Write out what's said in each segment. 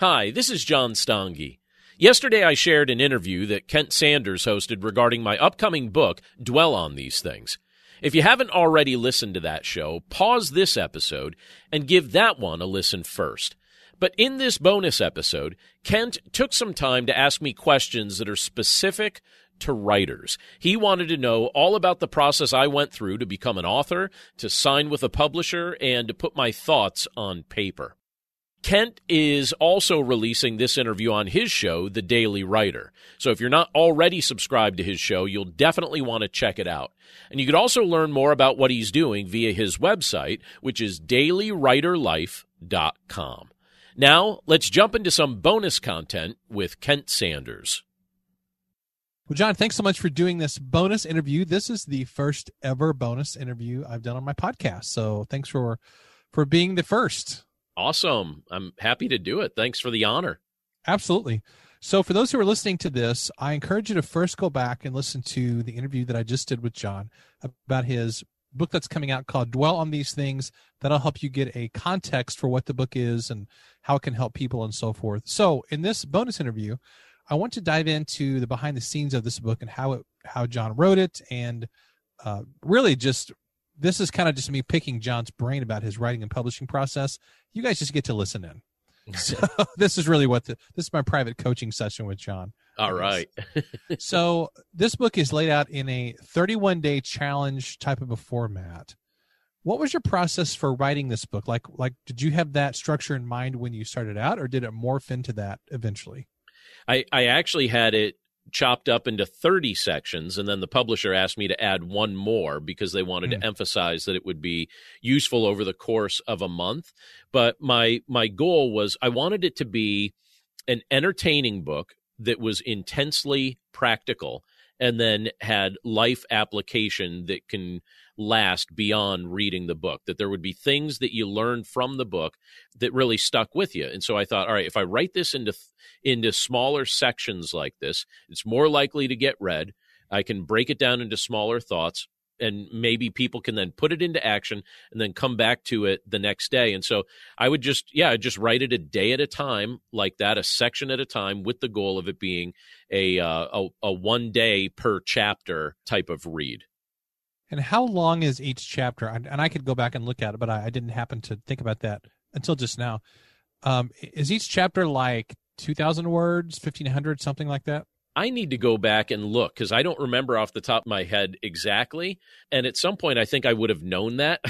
Hi, this is John Stange. Yesterday, I shared an interview that Kent Sanders hosted regarding my upcoming book, Dwell on These Things. If you haven't already listened to that show, pause this episode and give that one a listen first. But in this bonus episode, Kent took some time to ask me questions that are specific to writers. He wanted to know all about the process I went through to become an author, to sign with a publisher, and to put my thoughts on paper. Kent is also releasing this interview on his show, The Daily Writer. So if you're not already subscribed to his show, you'll definitely want to check it out. And you could also learn more about what he's doing via his website, which is dailywriterlife.com. Now, let's jump into some bonus content with Kent Sanders. Well, John, thanks so much for doing this bonus interview. This is the first ever bonus interview I've done on my podcast. So thanks for for being the first. Awesome. I'm happy to do it. Thanks for the honor. Absolutely. So, for those who are listening to this, I encourage you to first go back and listen to the interview that I just did with John about his book that's coming out called Dwell on These Things. That'll help you get a context for what the book is and how it can help people and so forth. So, in this bonus interview, I want to dive into the behind the scenes of this book and how it how John wrote it and uh, really just this is kind of just me picking John's brain about his writing and publishing process. You guys just get to listen in. So this is really what the this is my private coaching session with John. All right. so this book is laid out in a 31 day challenge type of a format. What was your process for writing this book? Like like did you have that structure in mind when you started out or did it morph into that eventually? I, I actually had it chopped up into 30 sections and then the publisher asked me to add one more because they wanted mm. to emphasize that it would be useful over the course of a month but my my goal was I wanted it to be an entertaining book that was intensely practical and then had life application that can last beyond reading the book that there would be things that you learned from the book that really stuck with you. And so i thought all right if i write this into into smaller sections like this it's more likely to get read. I can break it down into smaller thoughts and maybe people can then put it into action and then come back to it the next day. And so i would just yeah just write it a day at a time like that a section at a time with the goal of it being a uh, a, a one day per chapter type of read and how long is each chapter? And I could go back and look at it, but I, didn't happen to think about that until just now. Um, is each chapter like 2,000 words, 1,500, something like that? I need to go back and look because I don't remember off the top of my head exactly. And at some point, I think I would have known that.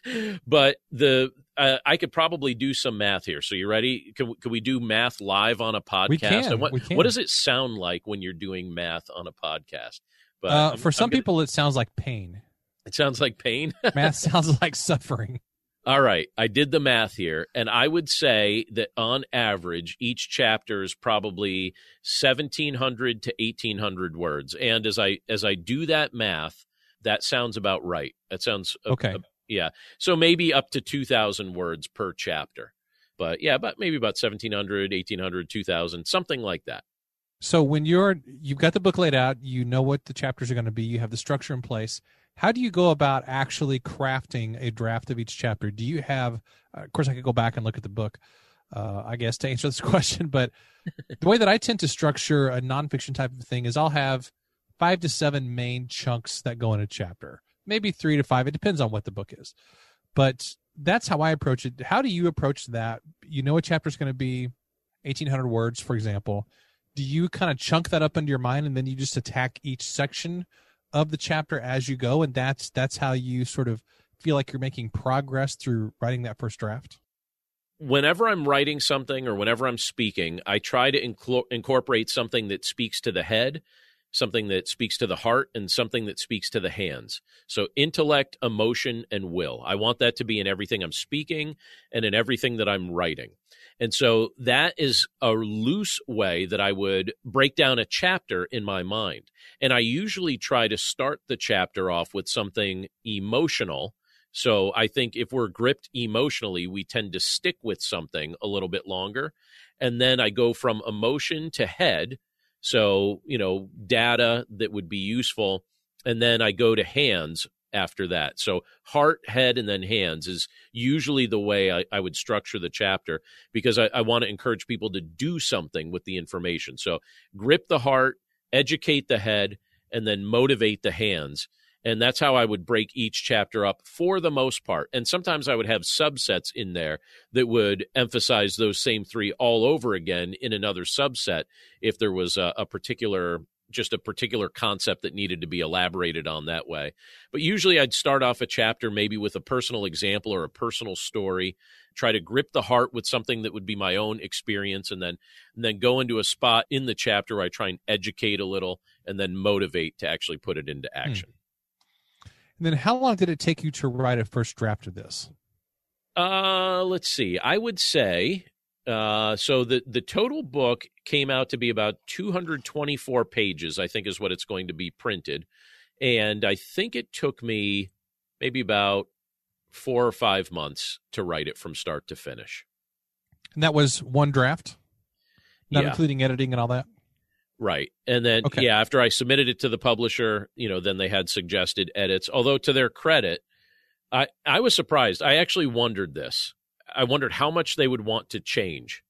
but the uh, I could probably do some math here. So you ready? Can, can we do math live on a podcast? We can, we can. what does it sound like when you're doing math on a podcast? But uh, for some gonna, people, it sounds like pain. It sounds like pain. math sounds like suffering. All right, I did the math here, and I would say that on average, each chapter is probably seventeen hundred to eighteen hundred words. And as I as I do that math, that sounds about right. That sounds okay. yeah, so maybe up to two thousand words per chapter. But yeah, but maybe about 1700, 1800, 2000, something like that. So when you're you've got the book laid out, you know what the chapters are going to be, you have the structure in place. How do you go about actually crafting a draft of each chapter? Do you have uh, of course I could go back and look at the book uh, I guess to answer this question, but the way that I tend to structure a nonfiction type of thing is I'll have five to seven main chunks that go in a chapter, maybe three to five. It depends on what the book is, but that's how I approach it. How do you approach that? You know, a chapter is going to be 1800 words, for example do you kind of chunk that up into your mind and then you just attack each section of the chapter as you go and that's that's how you sort of feel like you're making progress through writing that first draft whenever i'm writing something or whenever i'm speaking i try to inc- incorporate something that speaks to the head something that speaks to the heart and something that speaks to the hands. So, intellect, emotion, and will. I want that to be in everything I'm speaking and in everything that I'm writing. And so that is a loose way that I would break down a chapter in my mind. And I usually try to start the chapter off with something emotional. So I think if we're gripped emotionally, we tend to stick with something a little bit longer. And then I go from emotion to head. So, you know, data that would be useful. And then I go to hands after that. So heart, head, and then hands is usually the way I, I would structure the chapter because I, I want to encourage people to do something with the information. So grip the heart, educate the head, and then motivate the hands. And that's how I would break each chapter up for the most part. And sometimes I would have subsets in there that would emphasize those same three all over again in another subset if there was a, a particular just a particular concept that needed to be elaborated on that way. But usually I'd start off a chapter maybe with a personal example or a personal story, try to grip the heart with something that would be my own experience and then and then go into a spot in the chapter where I try and educate a little and then motivate to actually put it into hmm. action. And then how long did it take you to write a first draft of this? Uh, let's see. I would say uh, so the the total book came out to be about 224 pages. I think is what it's going to be printed, and I think it took me maybe about four or five months to write it from start to finish. And that was one draft, not yeah. including editing and all that. Right. And then okay. yeah, after I submitted it to the publisher, you know, then they had suggested edits. Although to their credit, I I was surprised. I actually wondered this. I wondered how much they would want to change.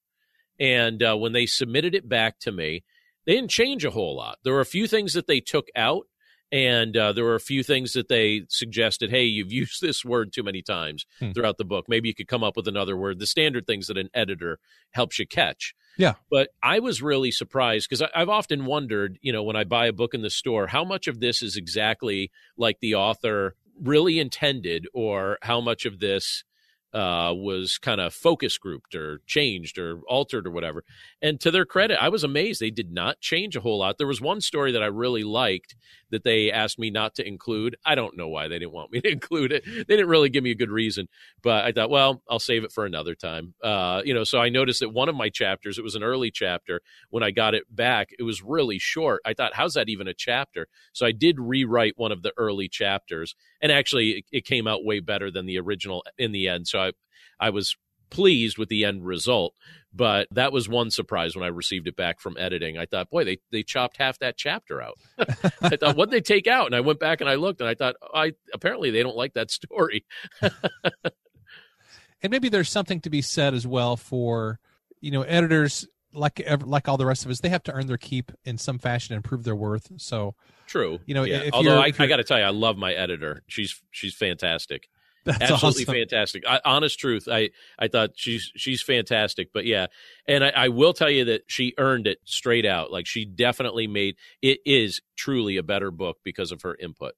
And uh, when they submitted it back to me, they didn't change a whole lot. There were a few things that they took out, and uh, there were a few things that they suggested. Hey, you've used this word too many times hmm. throughout the book. Maybe you could come up with another word. The standard things that an editor helps you catch. Yeah. But I was really surprised because I've often wondered, you know, when I buy a book in the store, how much of this is exactly like the author really intended, or how much of this uh, was kind of focus grouped or changed or altered or whatever. And to their credit, I was amazed. They did not change a whole lot. There was one story that I really liked that they asked me not to include. I don't know why they didn't want me to include it. They didn't really give me a good reason, but I thought, well, I'll save it for another time. Uh, you know, so I noticed that one of my chapters, it was an early chapter. When I got it back, it was really short. I thought, how's that even a chapter? So I did rewrite one of the early chapters, and actually, it, it came out way better than the original in the end. So I, I was pleased with the end result. But that was one surprise when I received it back from editing. I thought, boy, they, they chopped half that chapter out. I thought, what did they take out? And I went back and I looked and I thought, oh, I apparently they don't like that story. and maybe there's something to be said as well for, you know, editors like like all the rest of us, they have to earn their keep in some fashion and prove their worth. So true, you know. Yeah. Although I, I got to tell you, I love my editor. She's she's fantastic. That's absolutely awesome. fantastic. I, honest truth, I I thought she's she's fantastic. But yeah, and I, I, will tell you that she earned it straight out. Like she definitely made it is truly a better book because of her input.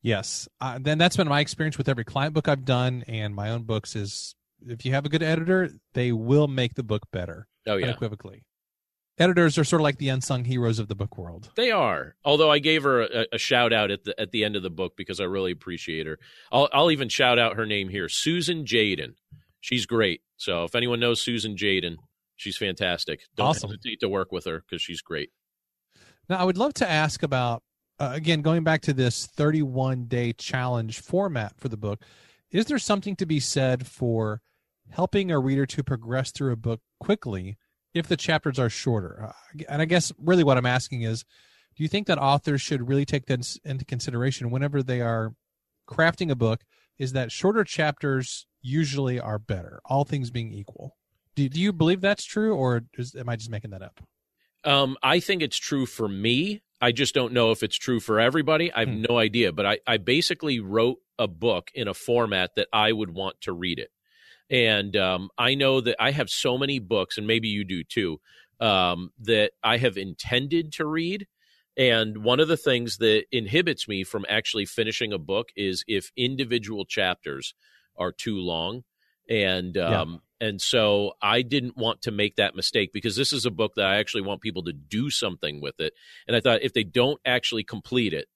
Yes, uh, then that's been my experience with every client book I've done and my own books. Is if you have a good editor, they will make the book better. Oh yeah, unequivocally editors are sort of like the unsung heroes of the book world. They are. Although I gave her a, a, shout out at the at the end of the book because I really appreciate her. I'll I'll even shout out her name here, Susan Jaden. She's great. So if anyone knows Susan Jaden, she's fantastic. Don't awesome. hesitate to work with her because she's great. Now I would love to ask about uh, again going back to this 31 day challenge format for the book. Is there something to be said for helping a reader to progress through a book quickly? if the chapters are shorter. Uh, and I guess really what I'm asking is do you think that authors should really take this into consideration whenever they are crafting a book? Is that shorter chapters usually are better, all things being equal? Do, do you believe that's true, or is, am I just making that up? Um, I think it's true for me. I just don't know if it's true for everybody. I have hmm. no idea. But I, I basically wrote a book in a format that I would want to read it. And um, I know that I have so many books, and maybe you do too, um, that I have intended to read. And one of the things that inhibits me from actually finishing a book is if individual chapters are too long. And um, yeah. and so I didn't want to make that mistake because this is a book that I actually want people to do something with it. And I thought if they don't actually complete it,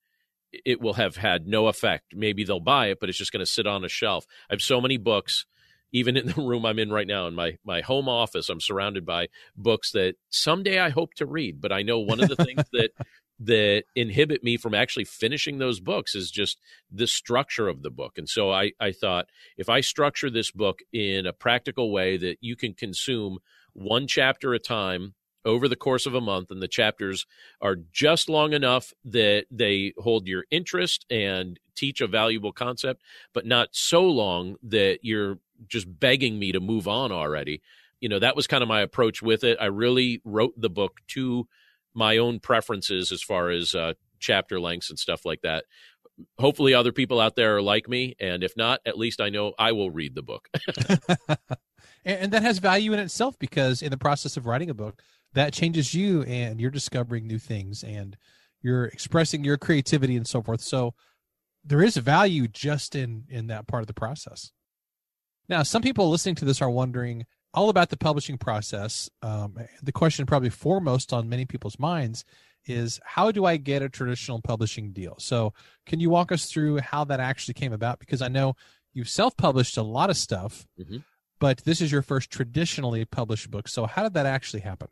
it will have had no effect. Maybe they'll buy it, but it's just going to sit on a shelf. I have so many books even in the room I'm in right now in my my home office, I'm surrounded by books that someday I hope to read. But I know one of the things that that inhibit me from actually finishing those books is just the structure of the book. And so I, I thought if I structure this book in a practical way that you can consume one chapter at a time over the course of a month, and the chapters are just long enough that they hold your interest and teach a valuable concept, but not so long that you're just begging me to move on already. You know, that was kind of my approach with it. I really wrote the book to my own preferences as far as uh, chapter lengths and stuff like that. Hopefully, other people out there are like me, and if not, at least I know I will read the book. and, that has value in itself because in the process of writing a book, that changes you, and you're discovering new things, and you're expressing your creativity and so forth. So there is value just in in that part of the process. Now, some people listening to this are wondering all about the publishing process. Um, the question, probably foremost on many people's minds, is how do I get a traditional publishing deal? So, can you walk us through how that actually came about? Because I know you've self published a lot of stuff, mm-hmm. but this is your first traditionally published book. So, how did that actually happen?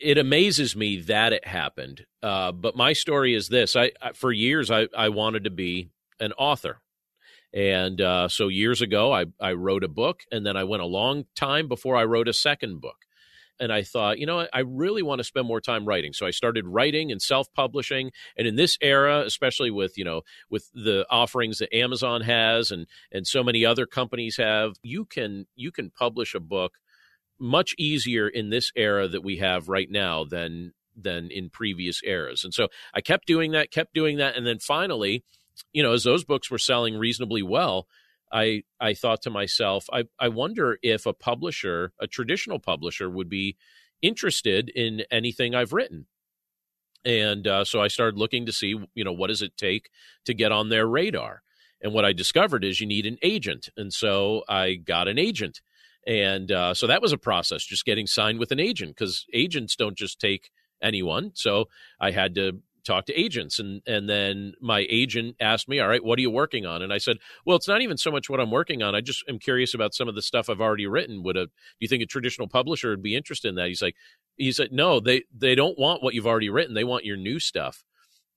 It amazes me that it happened. Uh, but my story is this I, I for years, I, I wanted to be an author. And uh, so years ago, I, I wrote a book, and then I went a long time before I wrote a second book and I thought, you know, I really want to spend more time writing. So I started writing and self-publishing. And in this era, especially with you know with the offerings that Amazon has and and so many other companies have, you can you can publish a book much easier in this era that we have right now than than in previous eras. And so I kept doing that, kept doing that, and then finally, you know, as those books were selling reasonably well, I I thought to myself, I I wonder if a publisher, a traditional publisher, would be interested in anything I've written. And uh, so I started looking to see, you know, what does it take to get on their radar? And what I discovered is you need an agent. And so I got an agent. And uh, so that was a process, just getting signed with an agent, because agents don't just take anyone. So I had to talk to agents and and then my agent asked me all right what are you working on? And i said well it's not even so much what i'm working on i just am curious about some of the stuff i've already written. Would a do you think a traditional publisher would be interested in that? He's like he said no they they don't want what you've already written they want your new stuff.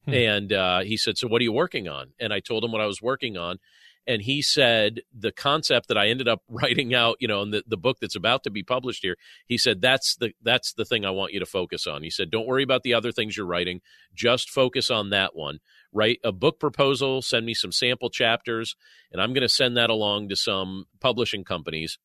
Hmm. and uh, he said so what are you working on? And i told him what i was working on and he said the concept that I ended up writing out, you know, in the, the book that's about to be published here, he said that's the that's the thing I want you to focus on. He said, Don't worry about the other things you're writing, just focus on that one. Write a book proposal, send me some sample chapters, and I'm going to send that along to some publishing companies,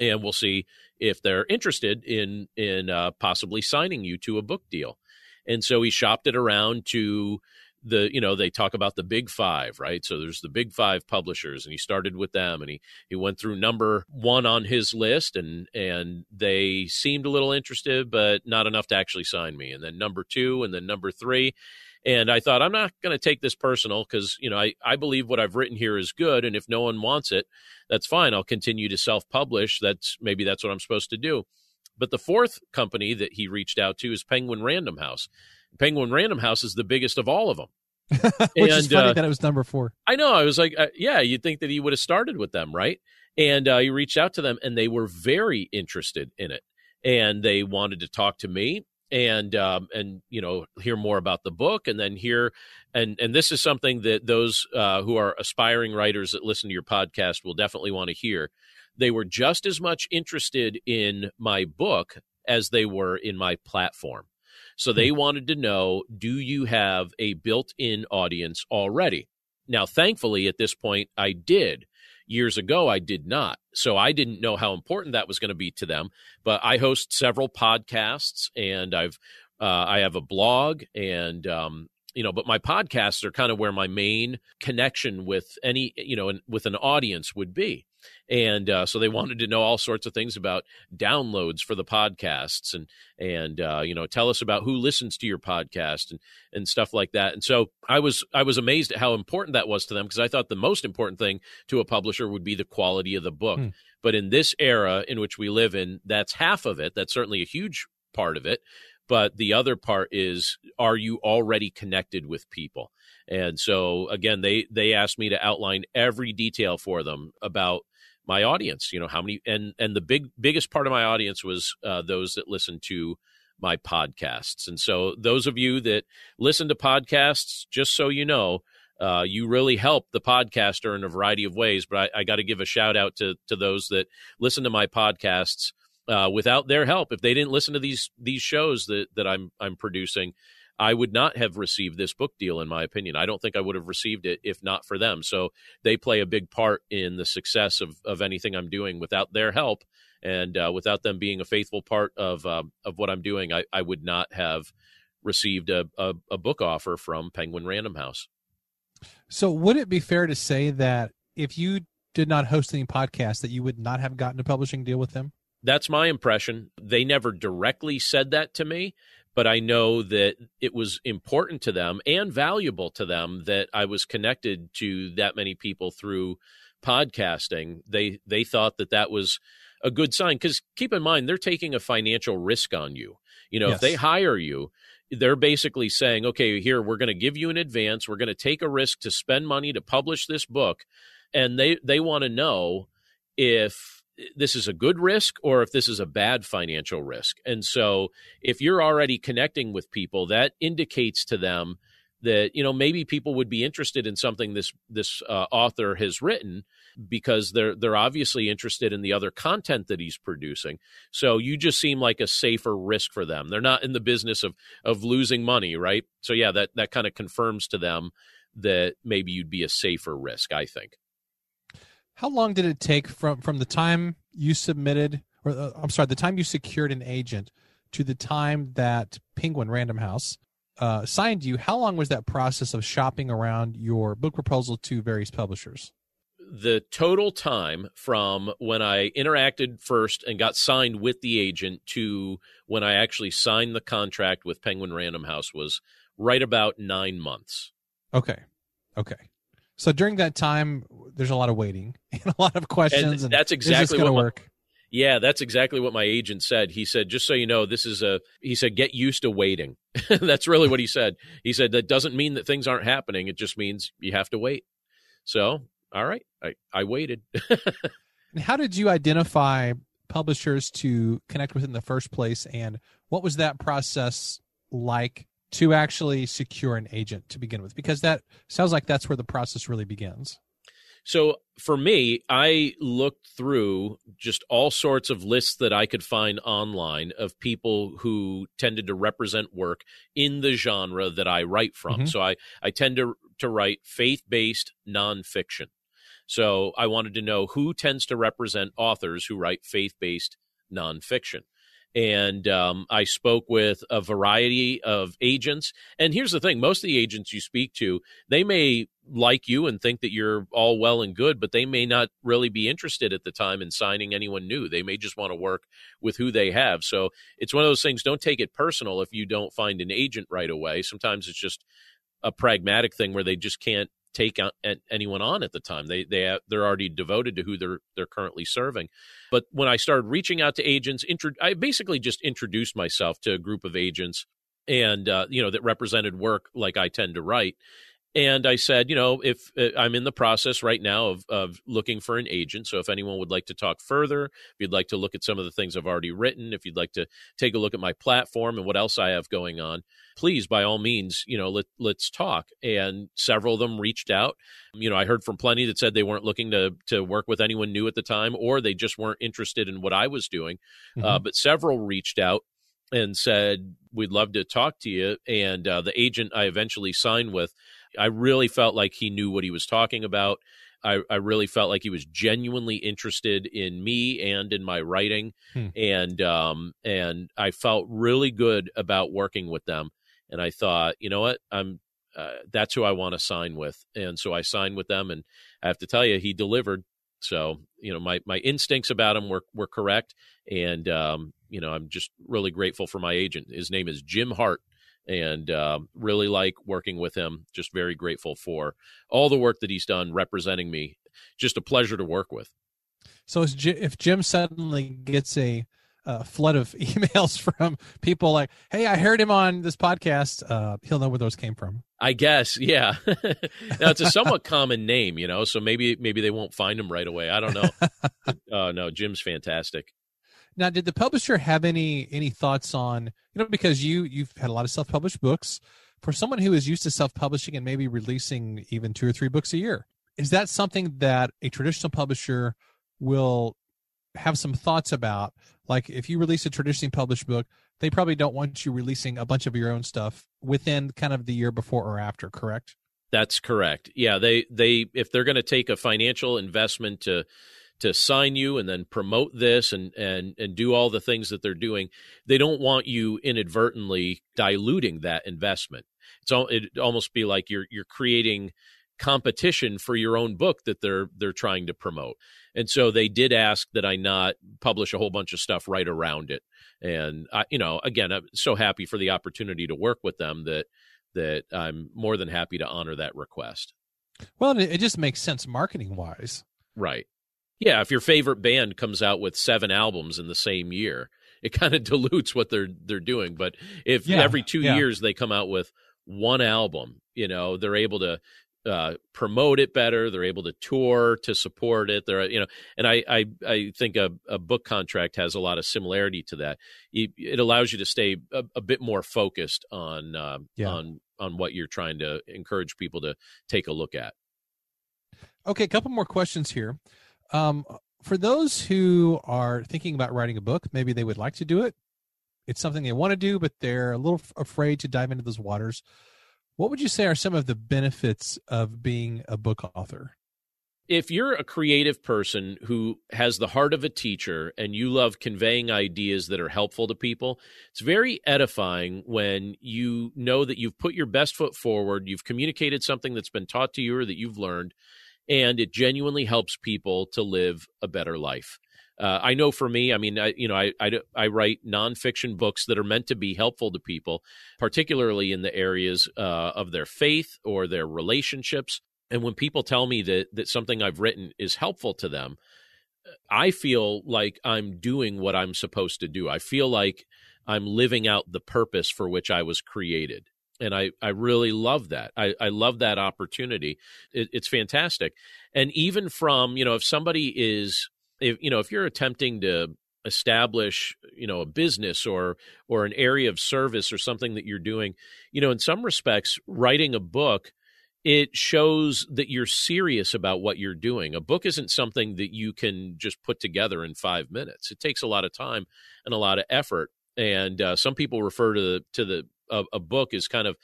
and we'll see if they're interested in in uh, possibly signing you to a book deal. And so he shopped it around to the you know they talk about the big five right? So there's the big five publishers and he started with them and he he went through number one on his list and and they seemed a little interested but not enough to actually sign me. And then number two and then number three. And i thought i'm not going to take this personal because you know I, I believe what i've written here is good and if no one wants it that's fine. I'll continue to self-publish. That's maybe that's what i'm supposed to do. But the fourth company that he reached out to is penguin random house Penguin Random House is the biggest of all of them. Which and, is funny uh, that it was number four. I know. I was like, uh, yeah, you'd think that he would have started with them, right? And uh, he reached out to them, and they were very interested in it, and they wanted to talk to me and um, and you know hear more about the book, and then hear and and this is something that those uh, who are aspiring writers that listen to your podcast will definitely want to hear. They were just as much interested in my book as they were in my platform. So they hmm. wanted to know do you have a built in audience already? Now, thankfully, at this point, I did. Years ago, I did not. So I didn't know how important that was going to be to them. But I host several podcasts and I've uh, I have a blog and um, you know but my podcasts are kind of where my main connection with any you know with an audience would be and uh, so they wanted to know all sorts of things about downloads for the podcasts and and uh, you know tell us about who listens to your podcast and and stuff like that. And so i was i was amazed at how important that was to them because i thought the most important thing to a publisher would be the quality of the book. Hmm. but in this era in which we live in that's half of it that's certainly a huge part of it. But the other part is are you already connected with people? And so again they they asked me to outline every detail for them about my audience you know how many and and the big biggest part of my audience was uh, those that listen to my podcasts. And so those of you that listen to podcasts just so you know uh, you really help the podcaster in a variety of ways but i, I got to give a shout out to to those that listen to my podcasts Uh, without their help, if they didn't listen to these these shows that that I'm I'm producing, I would not have received this book deal. In my opinion, I don't think I would have received it if not for them. So they play a big part in the success of of anything I'm doing. Without their help, and uh, without them being a faithful part of uh, of what I'm doing, I, I would not have received a, a, a book offer from Penguin Random House. So, would it be fair to say that if you did not host any podcasts, that you would not have gotten a publishing deal with them? That's my impression. They never directly said that to me, but I know that it was important to them and valuable to them that I was connected to that many people through podcasting. They they thought that that was a good sign because keep in mind they're taking a financial risk on you. You know, yes. if they hire you, they're basically saying, okay, here we're going to give you an advance. We're going to take a risk to spend money to publish this book, and they they want to know if this is a good risk or if this is a bad financial risk. And so, if you're already connecting with people, that indicates to them that you know maybe people would be interested in something this this uh, author has written because they're they're obviously interested in the other content that he's producing. So you just seem like a safer risk for them. They're not in the business of of losing money, right? So yeah, that that kind of confirms to them that maybe you'd be a safer risk, I think. How long did it take from from the time you submitted or uh, I'm sorry, the time you secured an agent to the time that Penguin Random House uh, signed you, how long was that process of shopping around your book proposal to various publishers? the total time from when I interacted first and got signed with the agent to when I actually signed the contract with Penguin Random House was right about nine months. Okay. Okay. So during that time, there's a lot of waiting and a lot of questions. And, and that's exactly what my, work. Yeah, that's exactly what my agent said. He said, just so you know, this is a, he said, get used to waiting. that's really what he said. He said, that doesn't mean that things aren't happening. It just means you have to wait. So all right, I, I waited. and how did you identify publishers to connect with in the first place? And what was that process like to actually secure an agent to begin with? Because that sounds like that's where the process really begins. So for me, I looked through just all sorts of lists that I could find online of people who tended to represent work in the genre that I write from. Mm-hmm. So I, I tend to, to write faith based nonfiction. So I wanted to know who tends to represent authors who write faith based nonfiction. And um, I spoke with a variety of agents. And here's the thing most of the agents you speak to, they may like you and think that you're all well and good, but they may not really be interested at the time in signing anyone new. They may just want to work with who they have. So it's one of those things, don't take it personal if you don't find an agent right away. Sometimes it's just a pragmatic thing where they just can't take anyone on at the time. They they they're already devoted to who they're they're currently serving. But when I started reaching out to agents, intro, I basically just introduced myself to a group of agents and uh, you know that represented work like I tend to write. And I said, you know, if uh, I'm in the process right now of, of looking for an agent. So if anyone would like to talk further, if you'd like to look at some of the things I've already written, if you'd like to take a look at my platform and what else I have going on, please, by all means, you know, let, let's talk. And several of them reached out. You know, I heard from plenty that said they weren't looking to, to work with anyone new at the time, or they just weren't interested in what I was doing. Uh, mm-hmm. Uh, but several reached out and said, we'd love to talk to you. And uh, the agent I eventually signed with, I really felt like he knew what he was talking about. I, I really felt like he was genuinely interested in me and in my writing, hmm. and um, and I felt really good about working with them. And I thought, you know what, I'm uh, that's who I want to sign with, and so I signed with them. And I have to tell you, he delivered. So you know, my my instincts about him were were correct, and um, you know, I'm just really grateful for my agent. His name is Jim Hart, and uh, really like working with him. Just very grateful for all the work that he's done representing me. Just a pleasure to work with. So if Jim suddenly gets a flood of emails from people like, "Hey, I heard him on this podcast," uh, he'll know where those came from. I guess, yeah. now it's a somewhat common name, you know, so maybe maybe they won't find him right away. I don't know. Oh uh, no, Jim's fantastic. Now, did the publisher have any any thoughts on you know because you you've had a lot of self published books. For someone who is used to self publishing and maybe releasing even two or three books a year? Is that something that a traditional publisher will have some thoughts about? Like if you release a traditionally published book they probably don't want you releasing a bunch of your own stuff within kind of the year before or after correct? That's correct. Yeah they they if they're going to take a financial investment to to sign you and then promote this and and and do all the things that they're doing they don't want you inadvertently diluting that investment. It's all it almost be like you're you're creating competition for your own book that they're they're trying to promote. And so they did ask that i not publish a whole bunch of stuff right around it. And i you know again i'm so happy for the opportunity to work with them that that i'm more than happy to honor that request. Well it just makes sense marketing wise right yeah, if your favorite band comes out with seven albums in the same year, it kind of dilutes what they're they're doing. But if yeah, every two yeah. years they come out with one album, you know, they're able to uh, promote it better. They're able to tour to support it. They're you know, and I I, I think a, a book contract has a lot of similarity to that. It, it allows you to stay a, a bit more focused on uh, yeah. on on what you're trying to encourage people to take a look at. Okay, a couple more questions here. Um, for those who are thinking about writing a book, maybe they would like to do it. It's something they want to do, but they're a little afraid to dive into those waters. What would you say are some of the benefits of being a book author? If you're a creative person who has the heart of a teacher and you love conveying ideas that are helpful to people, it's very edifying when you know that you've put your best foot forward, you've communicated something that's been taught to you or that you've learned, and it genuinely helps people to live a better life. Uh, I know for me, I mean, I, you know, I, I, I, write nonfiction books that are meant to be helpful to people, particularly in the areas uh, of their faith or their relationships. And when people tell me that that something I've written is helpful to them, I feel like I'm doing what I'm supposed to do. I feel like I'm living out the purpose for which I was created and I, I really love that. I, I love that opportunity. It, it's fantastic. And even from, you know, if somebody is, if, you know, if you're attempting to establish, you know, a business or, or an area of service or something that you're doing, you know, in some respects, writing a book, it shows that you're serious about what you're doing. A book isn't something that you can just put together in five minutes. It takes a lot of time and a lot of effort. And uh, some people refer to the to the a, a book is kind of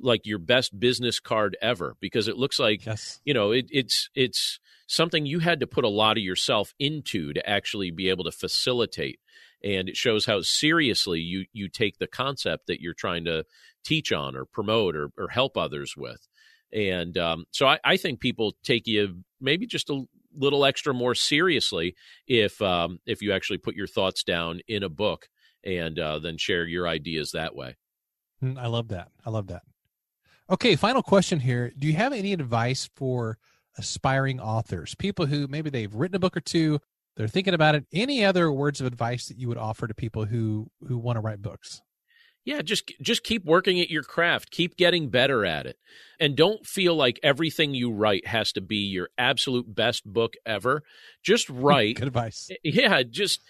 like your best business card ever because it looks like yes. you know it, it's it's something you had to put a lot of yourself into to actually be able to facilitate. And it shows how seriously you you take the concept that you're trying to teach on or promote or, or help others with. And um, so I, I, think people take you maybe just a little extra more seriously if um, if you actually put your thoughts down in a book and uh, then share your ideas that way Mm, I love that. I love that. Okay, final question here. Do you have any advice for aspiring authors, people who maybe they've written a book or two, they're thinking about it? Any other words of advice that you would offer to people who who want to write books? Yeah, just just keep working at your craft, keep getting better at it. And don't feel like everything you write has to be your absolute best book ever. Just write. Good advice. Eh, yeah, just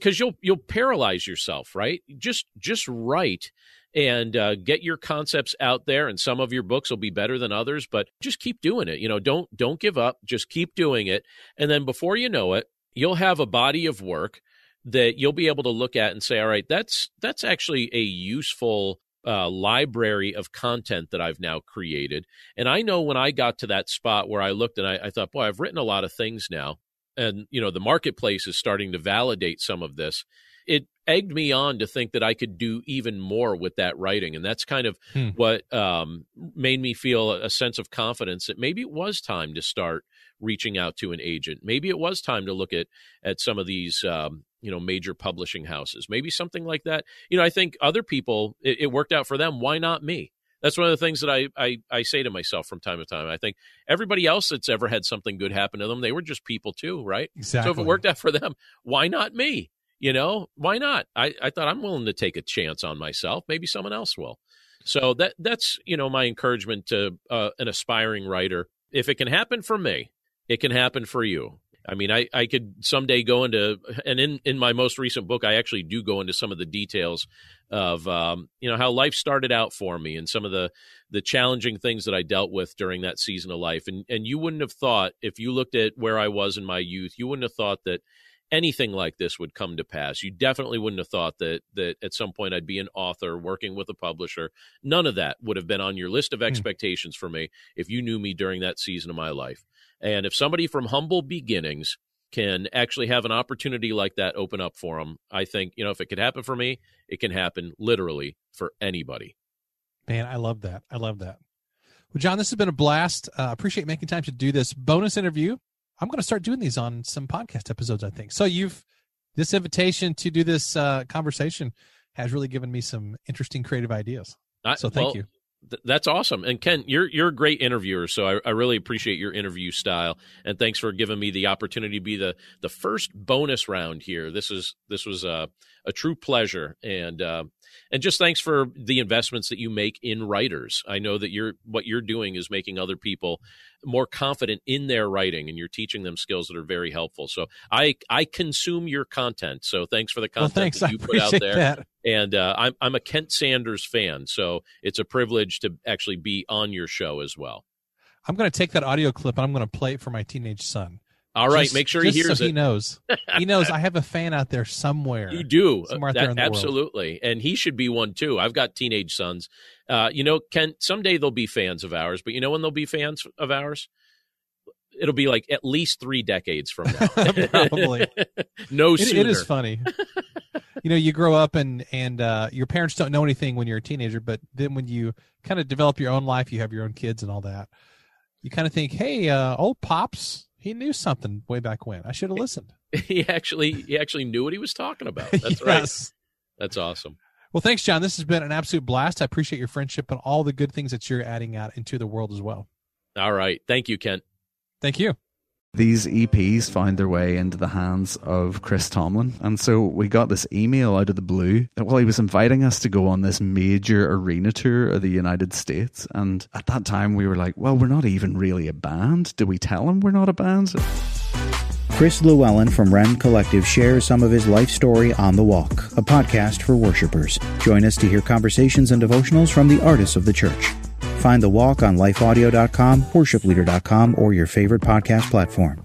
cuz you'll you'll paralyze yourself, right? Just just write and uh, get your concepts out there and some of your books will be better than others but just keep doing it you know don't don't give up just keep doing it and then before you know it you'll have a body of work that you'll be able to look at and say all right that's that's actually a useful uh, library of content that I've now created. And I know when I got to that spot where I looked and I, I thought, boy, I've written a lot of things now. And, you know, the marketplace is starting to validate some of this it egged me on to think that I could do even more with that writing. And that's kind of hmm. what um, made me feel a sense of confidence that maybe it was time to start reaching out to an agent. Maybe it was time to look at at some of these um, you know major publishing houses. Maybe something like that. You know, I think other people it, it worked out for them. Why not me? That's one of the things that I, I I say to myself from time to time. I think everybody else that's ever had something good happen to them, they were just people too, right? Exactly. So if it worked out for them, why not me? You know, why not? I, I thought I'm willing to take a chance on myself. Maybe someone else will. So that that's you know my encouragement to uh, an aspiring writer. If it can happen for me, it can happen for you. I mean, I, I could someday go into, and in, in my most recent book, I actually do go into some of the details of, um, you know, how life started out for me and some of the, the challenging things that I dealt with during that season of life. And, and you wouldn't have thought, if you looked at where I was in my youth, you wouldn't have thought that anything like this would come to pass. You definitely wouldn't have thought that that at some point I'd be an author working with a publisher. None of that would have been on your list of expectations for me if you knew me during that season of my life. And if somebody from humble beginnings can actually have an opportunity like that open up for them, I think, you know, if it could happen for me, it can happen literally for anybody. Man, I love that. I love that. Well, John, this has been a blast. Uh, appreciate making time to do this bonus interview. I'm going to start doing these on some podcast episodes, I think. So you've this invitation to do this uh, conversation has really given me some interesting creative ideas. So thank well, you. Th- that's awesome. And Kent, you're you're a great interviewer, so I, I, really appreciate your interview style. And thanks for giving me the opportunity to be the the first bonus round here. This is this was a a true pleasure, and uh, and just thanks for the investments that you make in writers. I know that you're what you're doing is making other people more confident in their writing, and you're teaching them skills that are very helpful. So I I consume your content. So thanks for the content well, thanks. that you put out there. That. And uh, I'm I'm a Kent Sanders fan, so it's a privilege to actually be on your show as well. I'm going to take that audio clip and I'm going to play it for my teenage son. All right, just, make sure he hears so it. He knows. He knows I have a fan out there somewhere. You do, somewhere that, there in the absolutely, world. and he should be one too. I've got teenage sons. Uh, you know, Kent. Someday they'll be fans of ours, but you know when they'll be fans of ours? It'll be like at least three decades from now. Probably. no it, sooner. it is funny. you know, you grow up and and uh, your parents don't know anything when you're a teenager, but then when you kind of develop your own life, you have your own kids and all that. You kind of think, hey, uh, old pops, he knew something way back when. I should have listened. he actually he actually knew what he was talking about. That's yes. right. That's awesome. Well, thanks, John. This has been an absolute blast. I appreciate your friendship and all the good things that you're adding out into the world as well. All right. Thank you, Kent. Thank you. These EPs found their way into the hands of Chris Tomlin. And so we got this email out of the blue that, well, he was inviting us to go on this major arena tour of the United States. And at that time, we were like, well, we're not even really a band. Do we tell him we're not a band? Chris Llewellyn from Rend Collective shares some of his life story on the walk, a podcast for worshipers. Join us to hear conversations and devotionals from the artists of the church. Find The Walk on lifeaudio.com, worshipleader.com, or your favorite podcast platform.